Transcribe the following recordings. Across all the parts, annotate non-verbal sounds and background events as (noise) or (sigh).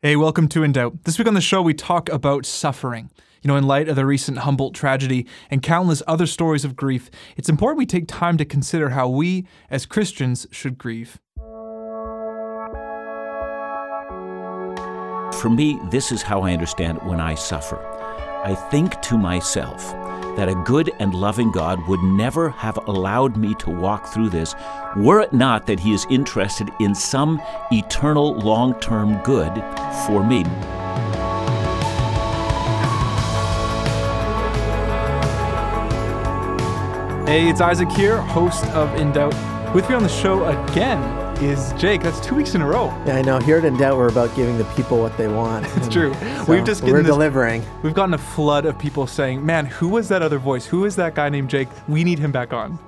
Hey, welcome to In Doubt. This week on the show, we talk about suffering. You know, in light of the recent Humboldt tragedy and countless other stories of grief, it's important we take time to consider how we, as Christians, should grieve. For me, this is how I understand when I suffer. I think to myself that a good and loving God would never have allowed me to walk through this were it not that He is interested in some eternal long term good for me. Hey, it's Isaac here, host of In Doubt. With me on the show again is Jake. That's two weeks in a row. Yeah, I know. Here at In Doubt, we're about giving the people what they want. (laughs) It's true. So we've just we're this- delivering. We've gotten a flood of people saying, "Man, who was that other voice? Who is that guy named Jake? We need him back on."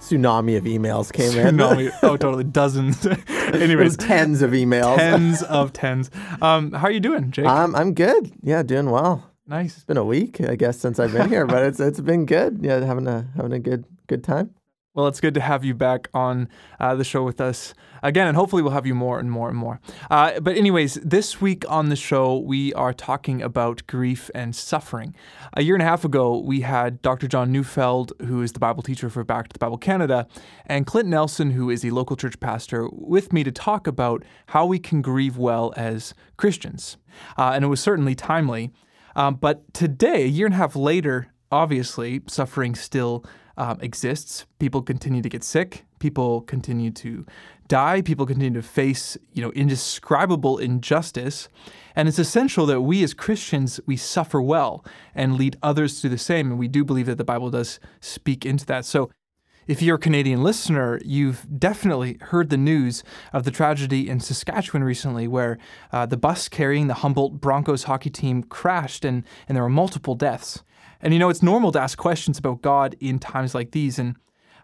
Tsunami of emails came in. Tsunami. (laughs) oh, totally, dozens. (laughs) Anyways, tens of emails. tens of tens. Um, how are you doing, Jake? I'm I'm good. Yeah, doing well. nice. It's been a week, I guess, since I've been here, but it's it's been good. Yeah, having a having a good good time. Well, it's good to have you back on uh, the show with us again, and hopefully we'll have you more and more and more. Uh, but, anyways, this week on the show, we are talking about grief and suffering. A year and a half ago, we had Dr. John Neufeld, who is the Bible teacher for Back to the Bible Canada, and Clint Nelson, who is a local church pastor, with me to talk about how we can grieve well as Christians. Uh, and it was certainly timely. Um, but today, a year and a half later, obviously, suffering still um, exists. People continue to get sick. People continue to die. People continue to face, you know, indescribable injustice. And it's essential that we as Christians we suffer well and lead others to the same. And we do believe that the Bible does speak into that. So if you're a Canadian listener, you've definitely heard the news of the tragedy in Saskatchewan recently, where uh, the bus carrying the Humboldt Broncos hockey team crashed and, and there were multiple deaths. And you know, it's normal to ask questions about God in times like these. And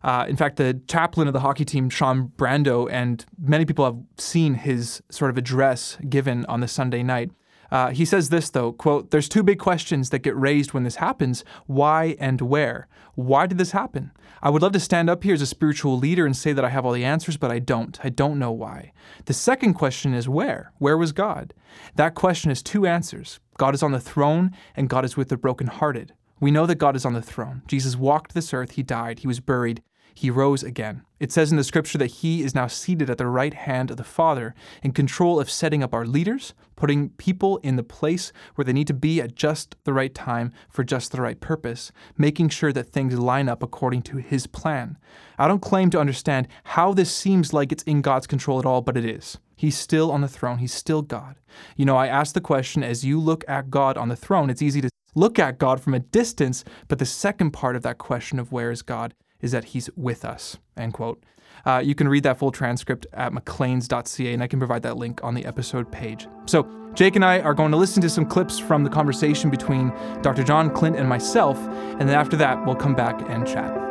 uh, in fact, the chaplain of the hockey team, Sean Brandow, and many people have seen his sort of address given on the Sunday night. Uh, he says this though, quote, there's two big questions that get raised when this happens. Why and where? Why did this happen? I would love to stand up here as a spiritual leader and say that I have all the answers, but I don't. I don't know why. The second question is where? Where was God? That question has two answers. God is on the throne and God is with the brokenhearted. We know that God is on the throne. Jesus walked this earth, he died, he was buried, he rose again. It says in the scripture that he is now seated at the right hand of the Father, in control of setting up our leaders, putting people in the place where they need to be at just the right time for just the right purpose, making sure that things line up according to his plan. I don't claim to understand how this seems like it's in God's control at all, but it is. He's still on the throne. He's still God. You know, I ask the question as you look at God on the throne, it's easy to look at God from a distance, but the second part of that question of where is God is that he's with us, end quote. Uh, you can read that full transcript at macleans.ca, and I can provide that link on the episode page. So, Jake and I are going to listen to some clips from the conversation between Dr. John Clint and myself, and then after that, we'll come back and chat.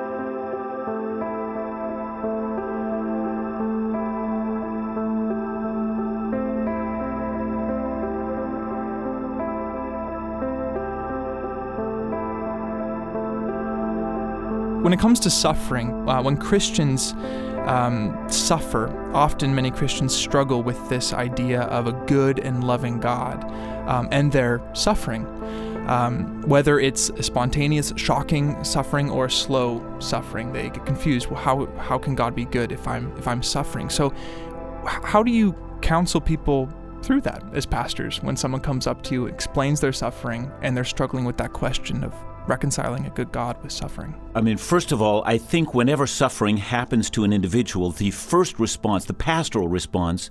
When it comes to suffering, uh, when Christians um, suffer, often many Christians struggle with this idea of a good and loving God um, and their suffering. Um, whether it's spontaneous, shocking suffering or slow suffering, they get confused. Well, how how can God be good if I'm if I'm suffering? So, how do you counsel people through that as pastors when someone comes up to you, explains their suffering, and they're struggling with that question of reconciling a good God with suffering? I mean, first of all, I think whenever suffering happens to an individual, the first response, the pastoral response,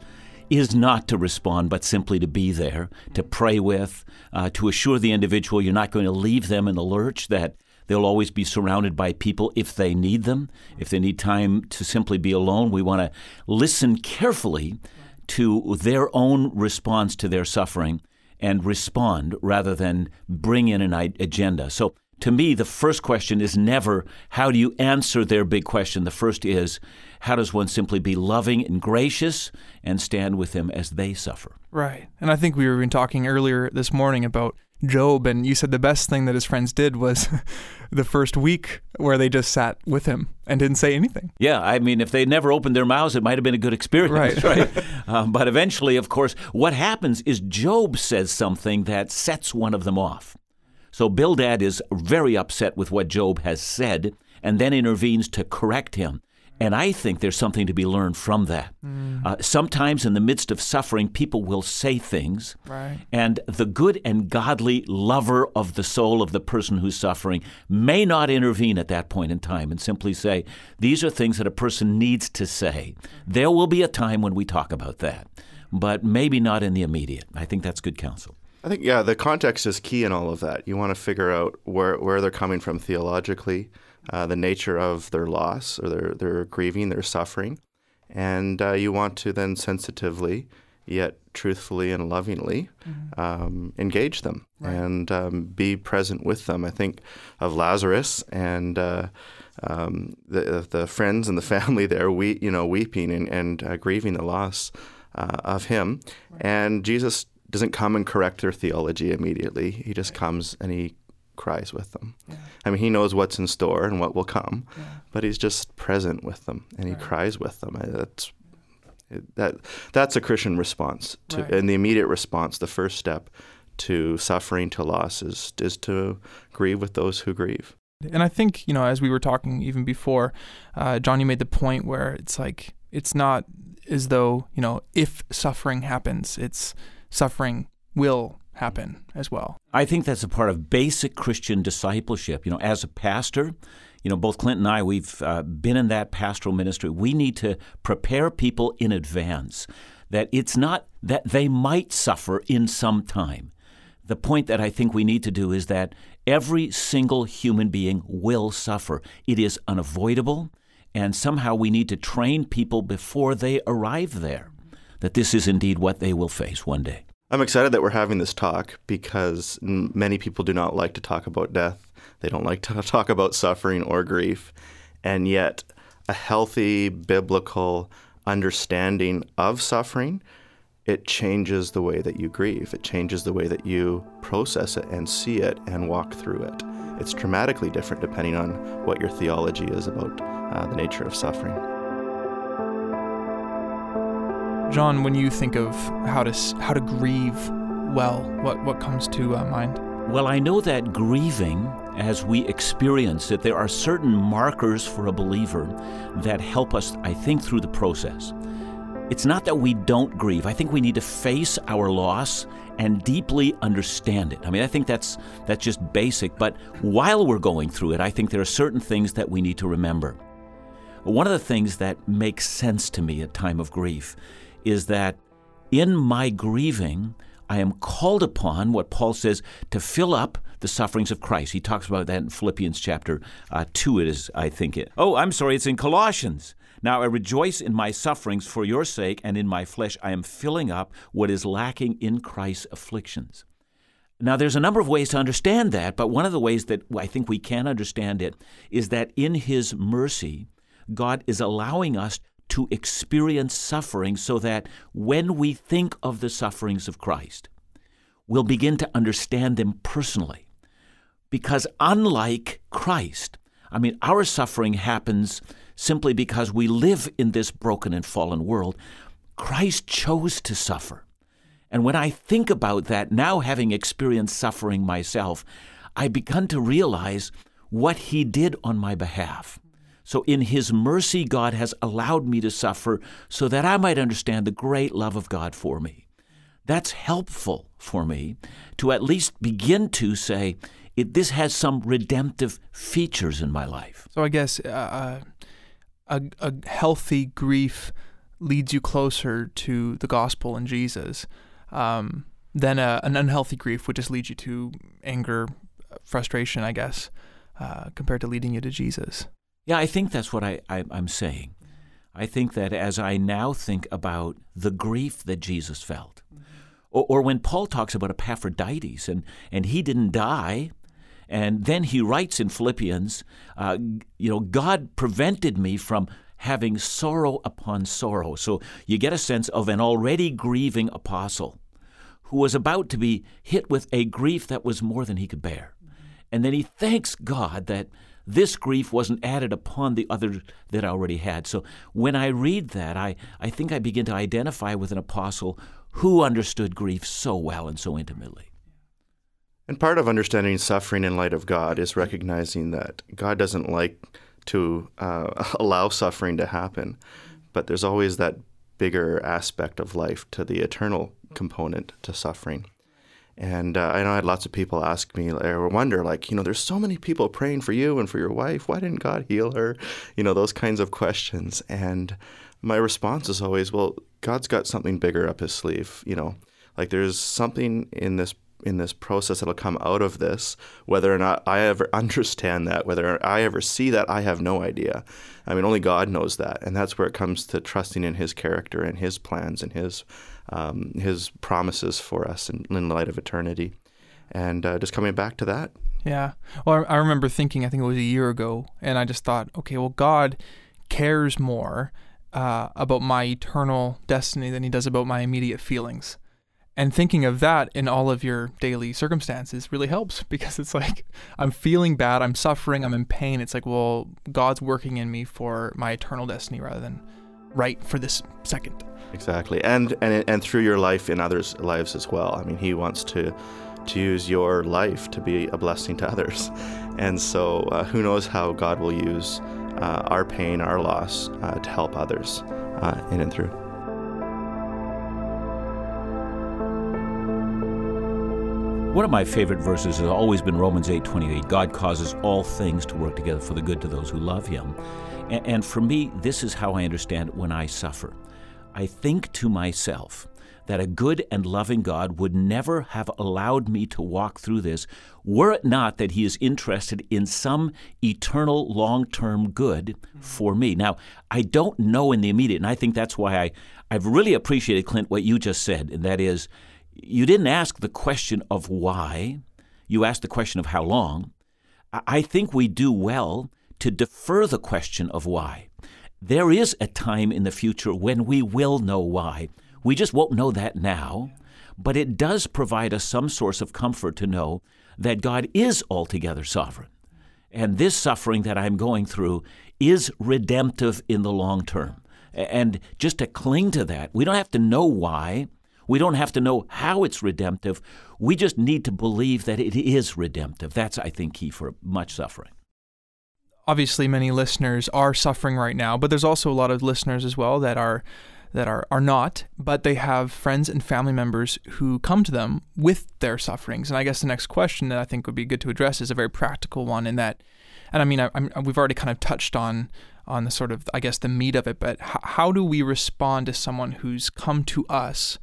is not to respond, but simply to be there, to pray with, uh, to assure the individual you're not going to leave them in the lurch, that they'll always be surrounded by people if they need them, if they need time to simply be alone. We want to listen carefully to their own response to their suffering and respond rather than bring in an agenda. So, to me, the first question is never how do you answer their big question. The first is how does one simply be loving and gracious and stand with them as they suffer? Right. And I think we were even talking earlier this morning about Job, and you said the best thing that his friends did was (laughs) the first week where they just sat with him and didn't say anything. Yeah, I mean, if they never opened their mouths, it might have been a good experience, Right. right? um, (laughs) but eventually, of course, what happens is Job says something that sets one of them off. So Bildad is very upset with what Job has said and then intervenes to correct him. And I think there's something to be learned from that. Uh, sometimes in the midst of suffering, people will say things, Right. and the good and godly lover of the soul of the person who's suffering may not intervene at that point in time and simply say, These are things that a person needs to say. There will be a time when we talk about that, but maybe not in the immediate. I think that's good counsel. I think yeah, the context is key in all of that. You want to figure out where where they're coming from theologically, uh, the nature of their loss or their their grieving, their suffering, and uh, you want to then sensitively yet truthfully and lovingly um, engage them and um, be present with them. I think of Lazarus and. Uh, um, the the friends and the (laughs) family there, we you know weeping and, and uh, grieving the loss uh, of him, and Jesus doesn't come and correct their theology immediately. He just comes and he cries with them. I mean, he knows what's in store and what will come, but he's just present with them and he cries with them. That's that that's a Christian response to Right. and the immediate response. The first step to suffering, to loss, is is to grieve with those who grieve. And I think, you know, as we were talking even before, uh, John, you made the point where it's like, it's not as though, you know, if suffering happens, it's suffering will happen as well. I think that's a part of basic Christian discipleship. You know, as a pastor, you know, both Clint and I, we've uh, been in that pastoral ministry. We need to prepare people in advance that it's not that they might suffer in some time. The point that I think we need to do is that every single human being will suffer. It is unavoidable, and somehow we need to train people before they arrive there that this is indeed what they will face one day. I'm excited that we're having this talk because many people do not like to talk about death. They don't like to (laughs) talk about suffering or grief. And yet, a healthy biblical understanding of suffering, it changes the way that you grieve. It changes the way that you process it and see it and walk through it. It's dramatically different depending on what your theology is about uh, the nature of suffering. John, when you think of how to how to grieve well, what what comes to uh, mind? Well, I know that grieving, as we experience it, there are certain markers for a believer that help us, I think, through the process. It's not that we don't grieve. I think we need to face our loss and deeply understand it. I mean, I think that's that's just basic, but while we're going through it, I think there are certain things that we need to remember. One of the things that makes sense to me at time of grief is that in my grieving, I am called upon, what Paul says, to fill up the sufferings of Christ. He talks about that in Philippians chapter uh, 2, it is, I think it. Oh, I'm sorry, it's in Colossians. Now I rejoice in my sufferings for your sake, and in my flesh I am filling up what is lacking in Christ's afflictions. Now, there's a number of ways to understand that, but one of the ways that I think we can understand it is that in His mercy, God is allowing us to experience suffering so that when we think of the sufferings of Christ, we'll begin to understand them personally. Because unlike Christ, I mean, our suffering happens simply because we live in this broken and fallen world. Christ chose to suffer. And when I think about that, now having experienced suffering myself, I begun to realize what He did on my behalf. So, in His mercy, God has allowed me to suffer so that I might understand the great love of God for me. That's helpful for me to at least begin to say, this has some redemptive features in my life. So I guess uh, a a healthy grief leads you closer to the gospel and Jesus. Um, than a, an unhealthy grief would just lead you to anger, frustration, I guess, uh, compared to leading you to Jesus. Yeah, I think that's what I, I, I'm saying. I think that as I now think about the grief that Jesus felt, or, or when Paul talks about Epaphroditus and, and he didn't die, and then he writes in Philippians, uh, you know, God prevented me from having sorrow upon sorrow. So you get a sense of an already grieving apostle who was about to be hit with a grief that was more than he could bear. And then he thanks God that this grief wasn't added upon the other that I already had. So when I read that, I, I think I begin to identify with an apostle who understood grief so well and so intimately. And part of understanding suffering in light of God is recognizing that God doesn't like to uh, (laughs) allow suffering to happen, but there's always that bigger aspect of life to the eternal component to suffering. And uh, I know I had lots of people ask me or wonder, like, you know, there's so many people praying for you and for your wife. Why didn't God heal her? You know, those kinds of questions. And my response is always, well, God's got something bigger up his sleeve. You know, like there's something in this in this process that'll come out of this. Whether or not I ever (laughs) understand that, whether I ever see that, I have no idea. I mean, only God knows that, and that's where it comes to trusting in His character and His plans and His um, His promises for us in, in light of eternity, and uh, just coming back to that. Yeah. Well, I remember thinking, I think it was a year ago, and I just thought, okay, well, God cares more uh, about my eternal destiny than He does about my immediate feelings and thinking of that in all of your daily circumstances really helps (laughs) because it's like I'm feeling bad, I'm suffering, I'm in pain. It's like, well, God's working in me for my eternal destiny rather than right for this second. Exactly, and and and through your life in others' lives as well. I mean, He wants to to use your life to be a blessing to others, (laughs) and so uh, who knows how God will use uh, our pain, our loss, uh, to help others uh, in and through. One of my favorite verses has always been Romans 8:28. God causes all things to work together for the good to those who love him. And, for me, this is how I understand when I suffer. I think to myself that a good and loving God would never have allowed me to walk through this were it not that he is interested in some eternal long-term good for me. Now, I don't know in the immediate, and I think that's why I I've really appreciated Clint what you just said, and that is you didn't ask the question of why, you asked the question of how long. I think we do well to defer the question of why. There is a time in the future when we will know why. We just won't know that now, but it does provide us some source of comfort to know that God is altogether sovereign. And this suffering that I'm going through is redemptive in the long term. And just to cling to that, we don't have to know why. We don't have to know how it's redemptive. We just need to believe that it is redemptive. That's, I think, key for much suffering. Obviously, many listeners are suffering right now, but there's also a lot of listeners as well that are that are, are not, but they have friends and family members who come to them with their sufferings. And I guess the next question that I think would be good to address is a very practical one in that, and I mean, I, we've already kind of touched on on the sort of, I guess, the meat of it, but h- how do we respond to someone who's come to us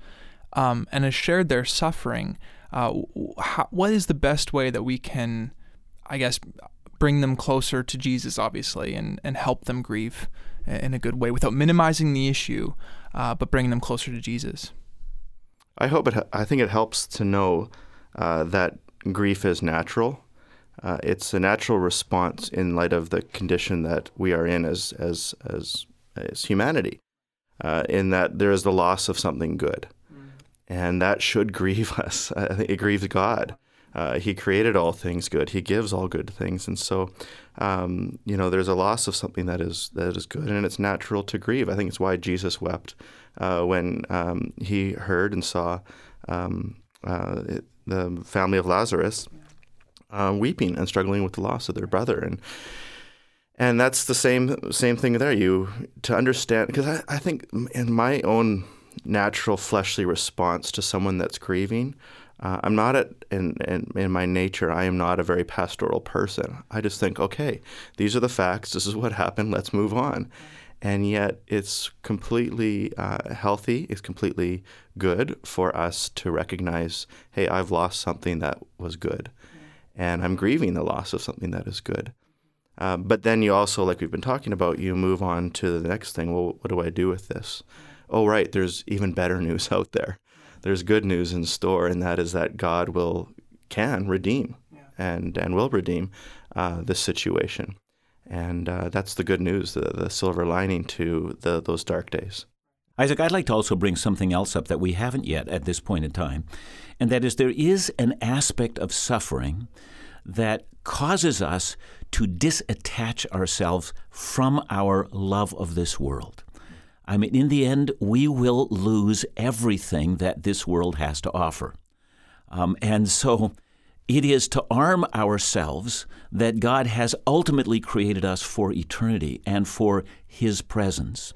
um, and has shared their suffering, uh, how, what is the best way that we can, I guess, bring them closer to Jesus, obviously, and, and help them grieve in a good way without minimizing the issue, uh, but bringing them closer to Jesus? I hope it. I think it helps to know uh, that grief is natural. Uh, it's a natural response in light of the condition that we are in as as as as humanity. Uh, in that there is the loss of something good and that should (laughs) grieve us. I think it grieves God. Uh, he created all things good. He gives all good things, and so um, you know there's a loss of something that is that is good, and it's natural to grieve. I think it's why Jesus wept uh, when um, he heard and saw um, uh, it, the family of Lazarus uh, weeping and struggling with the loss of their brother, and and that's the same same thing there. You to understand because I, I think in my own natural fleshly response to someone that's grieving. Uh, I'm not at, in, in, in my nature, I am not a very pastoral person. I just think, okay, these are the facts. This is what happened. Let's move on. And yet, it's completely uh, healthy. It's completely good for us to recognize, hey, I've lost something that was good, and I'm grieving the loss of something that is good. Uh, but then you also, like we've been talking about, you move on to the next thing. Well, what do I do with this? Oh, right, there's even better news out there. There's good news in store, and that is that God will can redeem yeah. and and will redeem uh, this situation, and uh, that's the good news, the, the silver lining to the, those dark days. Isaac, I'd like to also bring something else up that we haven't yet at this point in time, and that is there is an aspect of suffering that causes us to disattach ourselves from our love of this world. I mean, in the end, we will lose everything that this world has to offer. Um, and so it is to arm ourselves that God has ultimately created us for eternity and for His presence.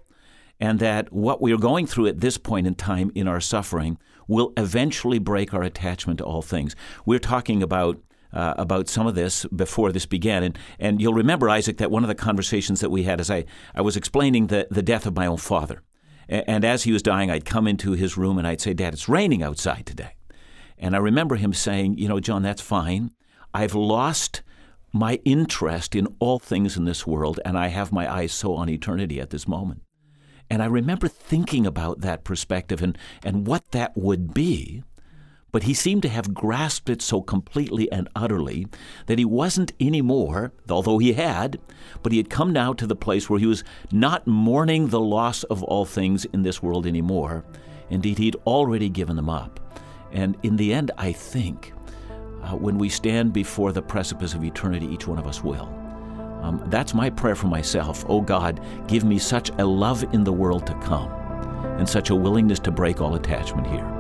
And that what we are going through at this point in time in our suffering will eventually break our attachment to all things. We're talking about uh, about some of this before this began. And, and you'll remember, Isaac, that one of the conversations that we had is I, I was explaining the, the death of my own father. And, and as he was dying, I'd come into his room and I'd say, Dad, it's raining outside today. And I remember him saying, You know, John, that's fine. I've lost my interest in all things in this world, and I have my eyes so on eternity at this moment. And I remember thinking about that perspective and, and what that would be but he seemed to have grasped it so completely and utterly that he wasn't anymore, although he had, but he had come now to the place where he was not mourning the loss of all things in this world anymore. Indeed, he'd already given them up. And in the end, I think, uh, when we stand before the precipice of eternity, each one of us will. Um, that's my prayer for myself. Oh God, give me such a love in the world to come and such a willingness to break all attachment here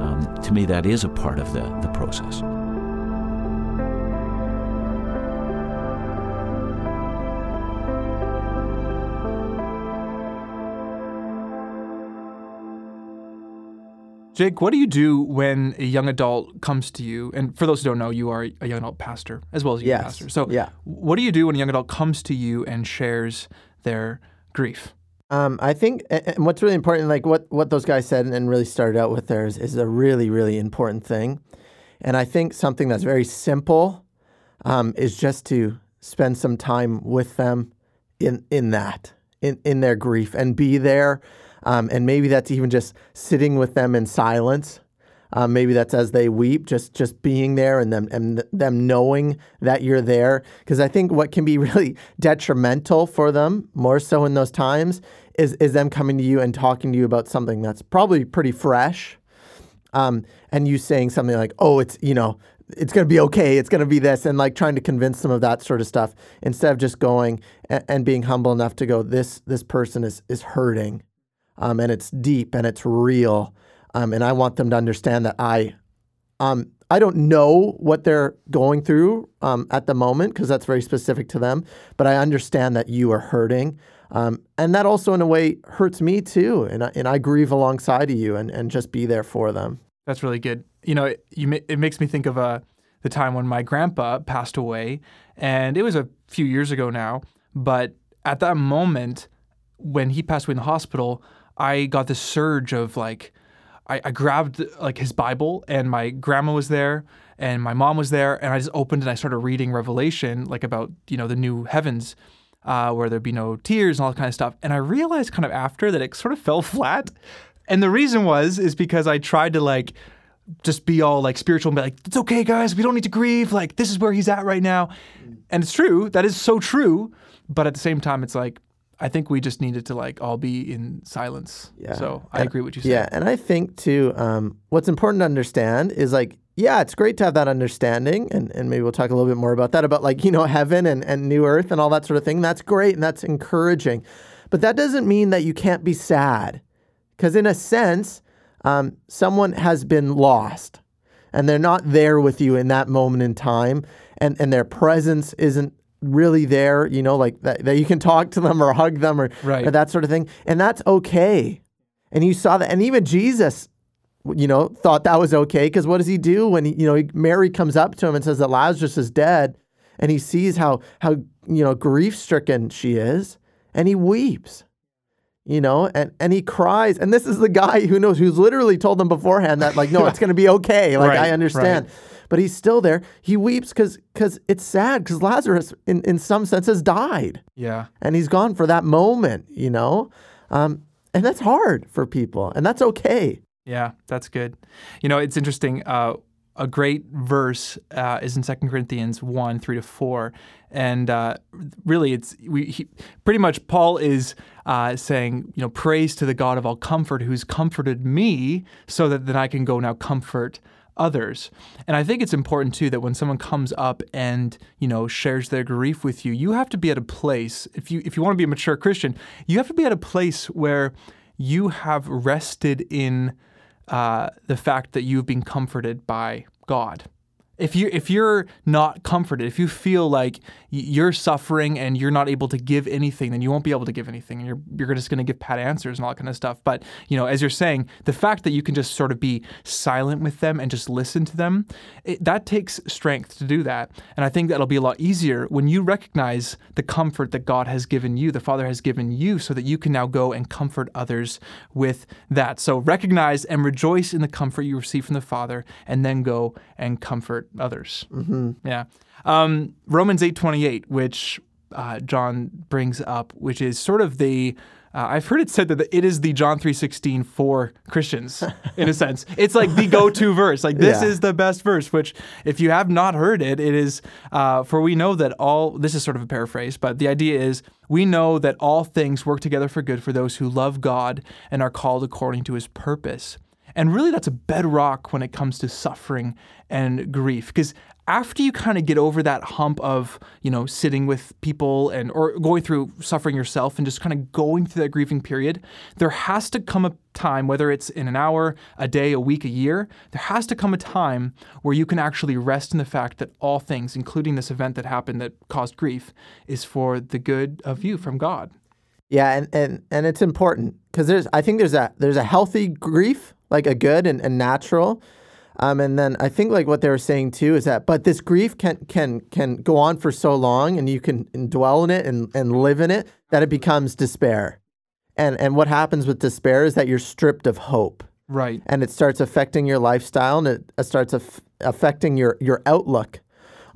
um, to me, that is a part of the, the process. Jake, what do you do when a young adult comes to you? And for those who don't know, you are a young adult pastor as well as a young Yes. pastor. So, Yeah. what do you do when a young adult comes to you and shares their grief? Um, I think, and what's really important, like what, what those guys said and really started out with there is, is a really, really important thing. And I think something that's very simple um, is just to spend some time with them in, in that, in, in their grief and be there. Um, and maybe that's even just sitting with them in silence. Um, maybe that's as they weep, just just being there and them and them knowing that you're there. Because I think what can be (laughs) really detrimental for them, more so in those times, is is them coming to you and talking to you about something that's probably pretty fresh, um, and you saying something like, "Oh, it's you know, it's going to be okay. It's going to be this," and like trying to convince them of that sort of stuff instead of just going and, and being humble enough to go, "This this person is is hurting, um, and it's deep and it's real." Um, and I want them to understand that I, um, I don't know what they're going through um, at the moment because that's very specific to them. But I understand that you are hurting, um, and that also in a way hurts me too. And I, and I grieve alongside of you and, and just be there for them. That's really good. You know, it, you, it makes me think of uh, the time when my grandpa passed away, and it was a few years ago now. But at that moment, when he passed away in the hospital, I got this surge of like, I, I grabbed like his Bible, and my grandma was there, and my mom was there, and I just opened and I started reading Revelation, like about you know the new heavens. Uh, where there'd be no tears and all that kind of stuff. And I realized kind of after that it sort of (laughs) fell flat. And the reason was is because I tried to like just be all like spiritual and be like, it's okay, guys, we don't need to grieve. Like, this is where he's at right now. And it's true. That is so true. But at the same time, it's like, I think we just needed to like all be in silence. Yeah. So I And- agree with you said. Yeah, and I think too, um, what's important to understand is like, yeah, it's great to have that understanding, and, and maybe we'll talk a little bit more about that, about like, you know, heaven and, and new earth and all that sort of thing. That's great and that's encouraging. But that doesn't mean that you can't be sad. Because in a sense, um, someone has been lost and they're not there with you in that moment in time, and, and their presence isn't really there, you know, like that, that you can talk to them or hug them or, Right. or that sort of thing. And that's okay. And you saw that, and even Jesus, you know, thought that was okay because what does he do when he, you know, Mary comes up to him and says that Lazarus is dead, and he sees how how you know grief stricken she is, and he weeps, you know, and and he cries, and this is the guy who knows who's literally told them beforehand that like no, (laughs) it's going to be okay, like Right, I understand. But he's still there. He weeps because because it's sad because Lazarus, in, in some senses, died Yeah. and he's gone for that moment, you know? Um, and that's hard for people, and that's okay. Yeah, that's good. You know, it's interesting. Uh, a great verse uh, is in 2 Corinthians 1 3 to 4. And uh, really, it's we, he, pretty much Paul is uh, saying, you know, praise to the God of all comfort who's comforted me so that then I can go now comfort others. And I think it's important too that when someone comes up and, you know, shares their grief with you, you have to be at a place, if you if you want to be a mature Christian, you have to be at a place where you have rested in uh, the fact that you've been comforted by God. If you if you're not comforted, if you feel like you're suffering and you're not able to give anything, then you won't be able to give anything, and you're you're just going to give pat answers and all that kind of stuff. But you know, as you're saying, the fact that you can just sort of be silent with them and just listen to them, it, that takes strength to do that. And I think that'll be a lot easier when you recognize the comfort that God has given you, the Father has given you, so that you can now go and comfort others with that. So recognize and rejoice in the comfort you receive from the Father, and then go and comfort others. Mm-hmm. Yeah. Um, Romans eight twenty eight, which uh, John brings up, which is sort of the uh, I've heard it said that it is the John 3:16 for Christians in a (laughs) sense. It's like the go-to (laughs) verse. Like this Yeah. is the best verse. Which, if you have not heard it, it is uh, for we know that all. This is sort of a paraphrase, but the idea is we know that all things work together for good for those who love God and are called according to His purpose. And really, that's a bedrock when it comes to suffering and grief. Because after you kind of get over that hump of, you know, sitting with people and or going through suffering yourself and just kind of going through that grieving period, there has to come a time, whether it's in an hour, a day, a week, a year, there has to come a time where you can actually rest in the fact that all things, including this event that happened that caused grief, is for the good of you from God. Yeah, and and and it's important because there's I think there's a there's a healthy grief, like a good and, and natural. Um, and then I think like what they were saying too is that but this grief can can can go on for so long and you can dwell in it and, and live in it that it becomes despair. And and what happens with despair is that you're stripped of hope Right. and it starts affecting your lifestyle and it starts aff- affecting your your outlook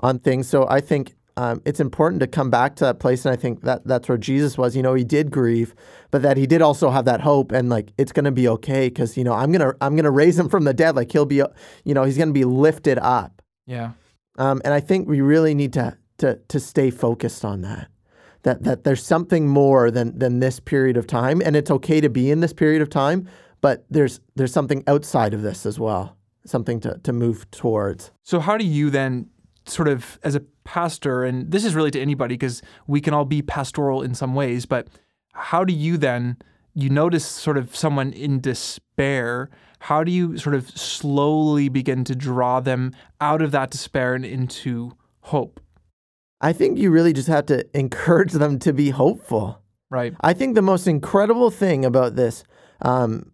on things. So I think um, it's important to come back to that place, and I think that that's where Jesus was. You know, he did grieve, but that he did also have that hope, and like it's going to be okay because you know I'm gonna I'm gonna raise him from the dead. Like he'll be, you know, he's going to be lifted up. Yeah. Um, and I think we really need to to to stay focused on that. That that there's something more than than this period of time, and it's okay to be in this period of time, but there's there's something outside of this as well, something to to move towards. So, how do you then, sort of, as a pastor, and this is really to anybody because we can all be pastoral in some ways, but how do you then, you notice sort of someone in despair, how do you sort of slowly begin to draw them out of that despair and into hope? I think you really just have to encourage them to be hopeful. Right. I think the most incredible thing about this um,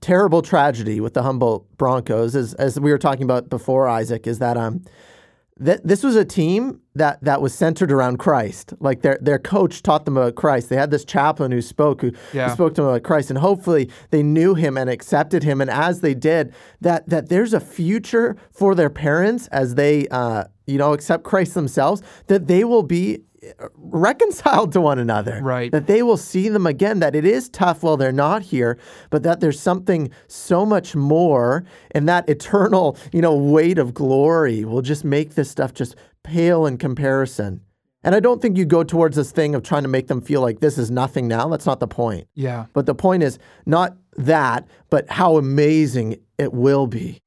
terrible tragedy with the Humboldt Broncos, is, as we were talking about before, Isaac, is that um, th- this was a team that that was centered around Christ. Like their their coach taught them about Christ. They had this chaplain who spoke who, Yeah. who spoke to them about Christ, and hopefully they knew him and accepted him. And as they did, that that there's a future for their parents as they uh, you know accept Christ themselves. That they will be reconciled to one another. Right. That they will see them again. That it is tough while they're not here, but that there's something so much more, and that eternal you know weight of glory will just make this stuff just pale in comparison. And I don't think you go towards this thing of trying to make them feel like this is nothing now. That's not the point. Yeah. But the point is not that, but how amazing it will be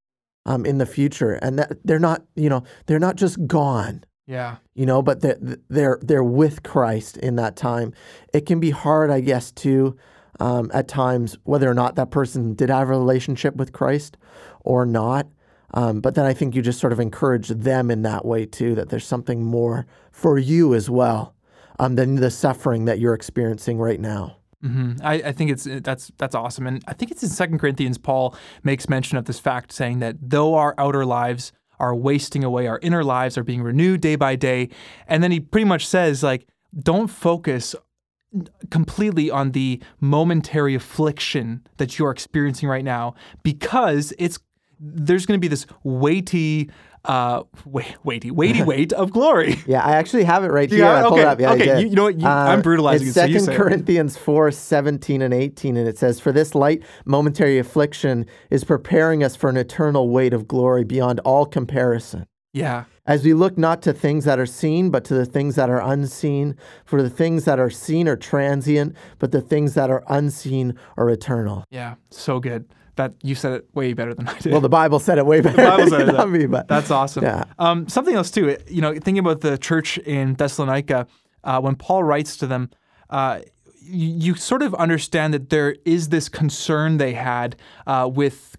um, in the future. And that they're not, you know, they're not just gone, Yeah. you know, but they're they're they're with Christ in that time. It can be hard, I guess, too, um, at times whether or not that person did have a relationship with Christ or not. Um, but then I think you just sort of encourage them in that way too, that there's something more for you as well um, than the suffering that you're experiencing right now. hmm I, I think it's that's that's awesome, and I think it's in Second Corinthians. Paul makes mention of this fact, saying that though our outer lives are wasting away, our inner lives are being renewed day by day, and then he pretty much says like, don't focus completely on the momentary affliction that you're experiencing right now, because it's there's going to be this weighty, uh, weighty, weighty (laughs) weight of glory. Yeah, I actually have it right here. Yeah? I pulled Okay. it up. Yeah, Okay. Uh, you- you know what? You- I'm brutalizing It's it, so you 2 it. Corinthians 4, 17 and 18, and it says, For this light momentary affliction is preparing us for an eternal weight of glory beyond all comparison. Yeah. As we look not to things that are seen, but to the things that are unseen. For the things that are seen are transient, but the things that are unseen are eternal. Yeah. So good. That you said it way better than I did. Well, the Bible said it way better. Bible said it, than me, but That's awesome. Yeah. Um, something else too. You know, thinking about the church in Thessalonica, uh, when Paul writes to them, uh, you, you sort of understand that there is this concern they had uh, with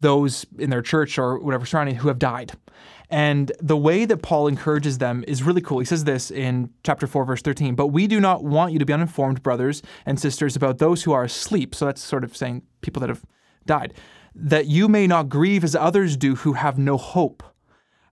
those in their church or whatever surrounding who have died. And the way that Paul encourages them is really cool. He says this in chapter 4, verse 13 But we do not want you to be uninformed, brothers and sisters, about those who are asleep. So that's sort of saying people that have died, that you may not grieve as others do who have no hope.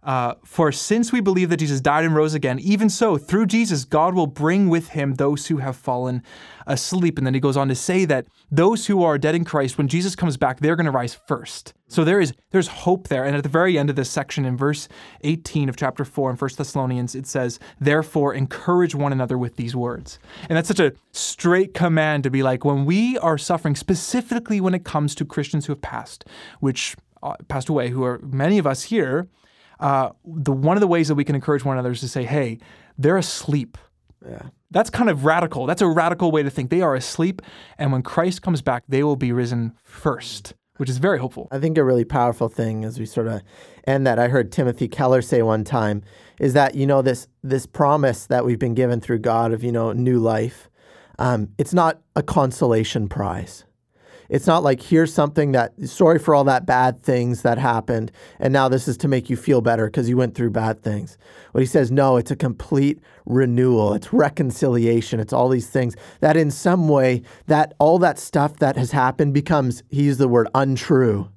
Uh, for since we believe that Jesus died and rose again, even so, through Jesus, God will bring with him those who have fallen asleep. And then he goes on to say that those who are dead in Christ, when Jesus comes back, they're going to rise first. So there is there's hope there. And at the very end of this section, in verse 18 of chapter 4 in 1 Thessalonians, it says, Therefore, encourage one another with these words. And that's such a straight command to be like, when we are suffering, specifically when it comes to Christians who have passed, which uh, passed away, who are many of us here, uh, the one of the ways that we can encourage one another is to say, "Hey, they're asleep." Yeah. That's kind of radical. That's a radical way to think. They are asleep, and when Christ comes back, they will be risen first, which is very hopeful. I think a really powerful thing as we sort of end that I heard Timothy Keller say one time is that you know this this promise that we've been given through God of you know new life. Um, it's not a consolation prize. It's not like here's something that sorry for all that bad things that happened and now this is to make you feel better because you went through bad things. What he says no, it's a complete renewal. It's reconciliation. It's all these things that in some way that all that stuff that has happened becomes he used the word untrue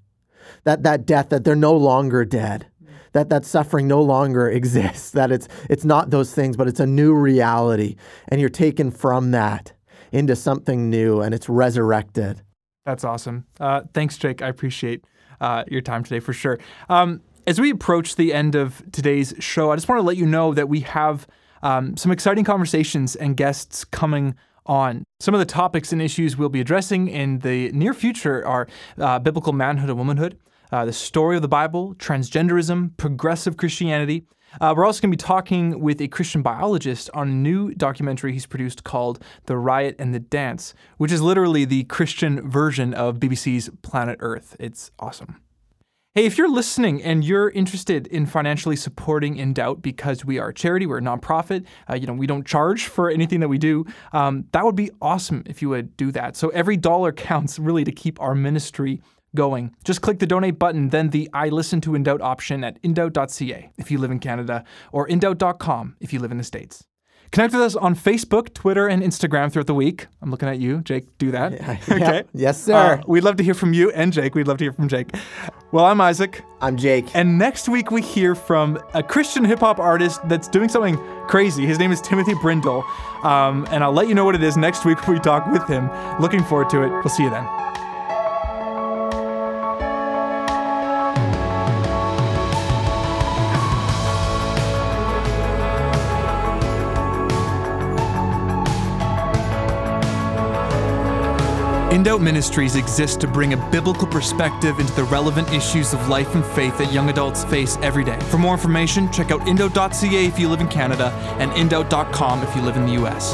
that that death that they're no longer dead that that suffering no longer (laughs) exists that it's it's not those things but it's a new reality and you're taken from that into something new and it's resurrected That's awesome. Uh, thanks, Jake. I appreciate uh, your time today for sure. Um, as we approach the end of today's show, I just want to let you know that we have um, some exciting conversations and guests coming on. Some of the topics and issues we'll be addressing in the near future are uh, biblical manhood and womanhood, uh, the story of the Bible, transgenderism, progressive Christianity. Uh, we're also going to be talking with a Christian biologist on a new documentary he's produced called The Riot and the Dance, which is literally the Christian version of BBC's Planet Earth. It's awesome. Hey, if you're listening and you're interested in financially supporting In Doubt because we are a charity, we're a nonprofit, uh, you know, we don't charge for anything that we do, um, that would be awesome if you would do that. So every dollar (laughs) counts really to keep our ministry going. Just click the donate button, then the I listen to In Doubt option at indoubt.ca if you live in Canada or indoubt.com if you live in the States. Connect with us on Facebook, Twitter, and Instagram throughout the week. I'm looking at you, Jake. Do that. Yeah. (laughs) Yes, sir. Uh, we'd love to hear from you and Jake. We'd love to hear from Jake. Well, I'm Isaac. i'm jake And next week we hear from a Christian hip hop artist that's doing something crazy. His name is Timothy Brindle. Um, and I'll let you know what it is next week when we talk with him. Looking forward to it. We'll see you then. In Doubt Ministries exists to bring a biblical perspective into the relevant issues of life and faith that young adults face every day. For more information, check out indoubt.ca if you live in Canada and indoubt.com if you live in the US.